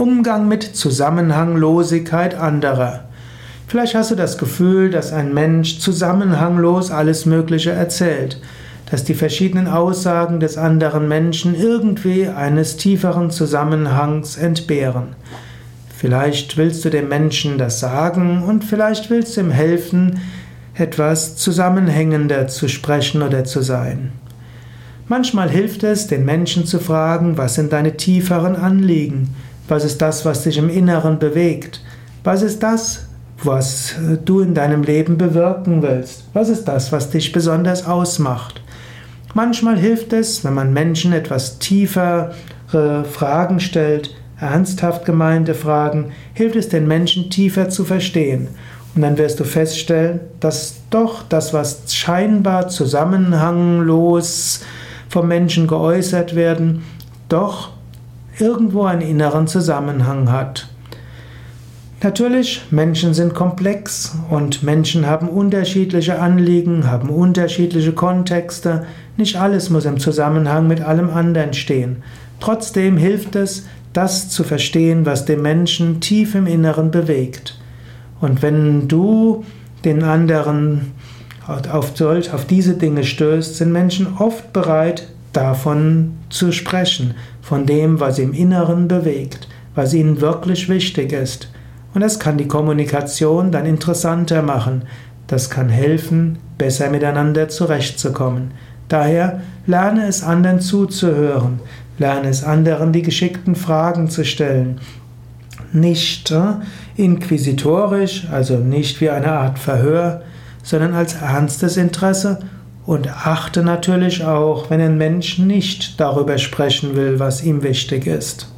Umgang mit Zusammenhanglosigkeit anderer. Vielleicht hast du das Gefühl, dass ein Mensch zusammenhanglos alles Mögliche erzählt, dass die verschiedenen Aussagen des anderen Menschen irgendwie eines tieferen Zusammenhangs entbehren. Vielleicht willst du dem Menschen das sagen und vielleicht willst du ihm helfen, etwas zusammenhängender zu sprechen oder zu sein. Manchmal hilft es, den Menschen zu fragen, was sind deine tieferen Anliegen? Was ist das, was dich im Inneren bewegt? Was ist das, was äh, du in deinem Leben bewirken willst. Was ist das, was dich besonders ausmacht? Manchmal hilft es, wenn man Menschen etwas tiefere Fragen stellt, ernsthaft gemeinte Fragen, hilft es den Menschen tiefer zu verstehen. Und dann wirst du feststellen, dass doch das, was scheinbar zusammenhanglos vom Menschen geäußert werden, doch irgendwo einen inneren Zusammenhang hat. Natürlich, Menschen sind komplex und Menschen haben unterschiedliche Anliegen, haben unterschiedliche Kontexte. Nicht alles muss im Zusammenhang mit allem anderen stehen. Trotzdem hilft es, das zu verstehen, was den Menschen tief im Inneren bewegt. Und wenn du den anderen auf, auf diese Dinge stößt, sind Menschen oft bereit, davon zu sprechen, von dem, was im Inneren bewegt, was ihnen wirklich wichtig ist. Und das kann die Kommunikation dann interessanter machen. Das kann helfen, besser miteinander zurechtzukommen. Daher lerne es anderen zuzuhören, lerne es anderen die geschickten Fragen zu stellen. Nicht äh, inquisitorisch, also nicht wie eine Art Verhör, sondern als ernstes Interesse und achte natürlich auch, wenn ein Mensch nicht darüber sprechen will, was ihm wichtig ist.